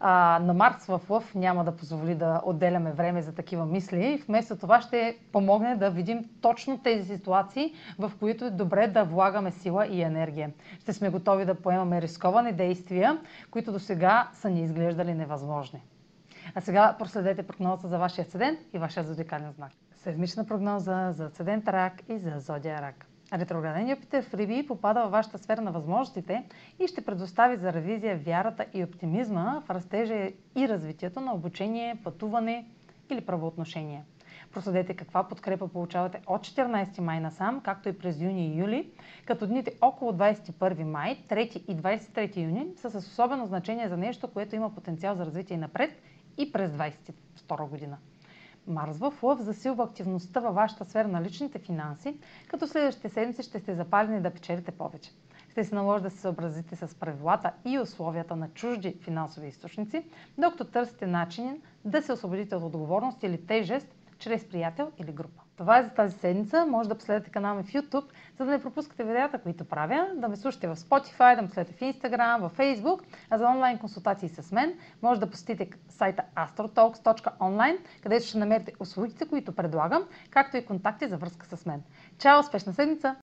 А, на Марс в Лъв няма да позволи да отделяме време за такива мисли. Вместо това ще помогне да видим точно тези ситуации, в които е добре да влагаме сила и енергия. Ще сме готови да поемаме рисковани действия, които до сега са ни изглеждали невъзможни. А сега проследете прогнозата за вашия асцендент и вашия зодиакален знак. Седмична прогноза за асцендент Рак и за зодия Рак. Ретрограден Юпитер в Риби попада във вашата сфера на възможностите и ще предостави за ревизия вярата и оптимизма в растежа и развитието на обучение, пътуване или правоотношения. Проследете каква подкрепа получавате от 14 май насам, както и през юни и юли, като дните около 21 май, 3 и 23 юни са с особено значение за нещо, което има потенциал за развитие напред и през 2022 година. Марс в Лъв засилва активността във вашата сфера на личните финанси, като следващите седмици ще сте запалени да печелите повече. Ще се наложи да се съобразите с правилата и условията на чужди финансови източници, докато търсите начин да се освободите от отговорност или тежест чрез приятел или група. Това е за тази седмица. Може да последвате канала ми в YouTube, за да не пропускате видеята, които правя, да ме слушате в Spotify, да ме следите в Instagram, в Facebook, а за онлайн консултации с мен може да посетите сайта astrotalks.online, където ще намерите услугите, които предлагам, както и контакти за връзка с мен. Чао! Успешна седмица!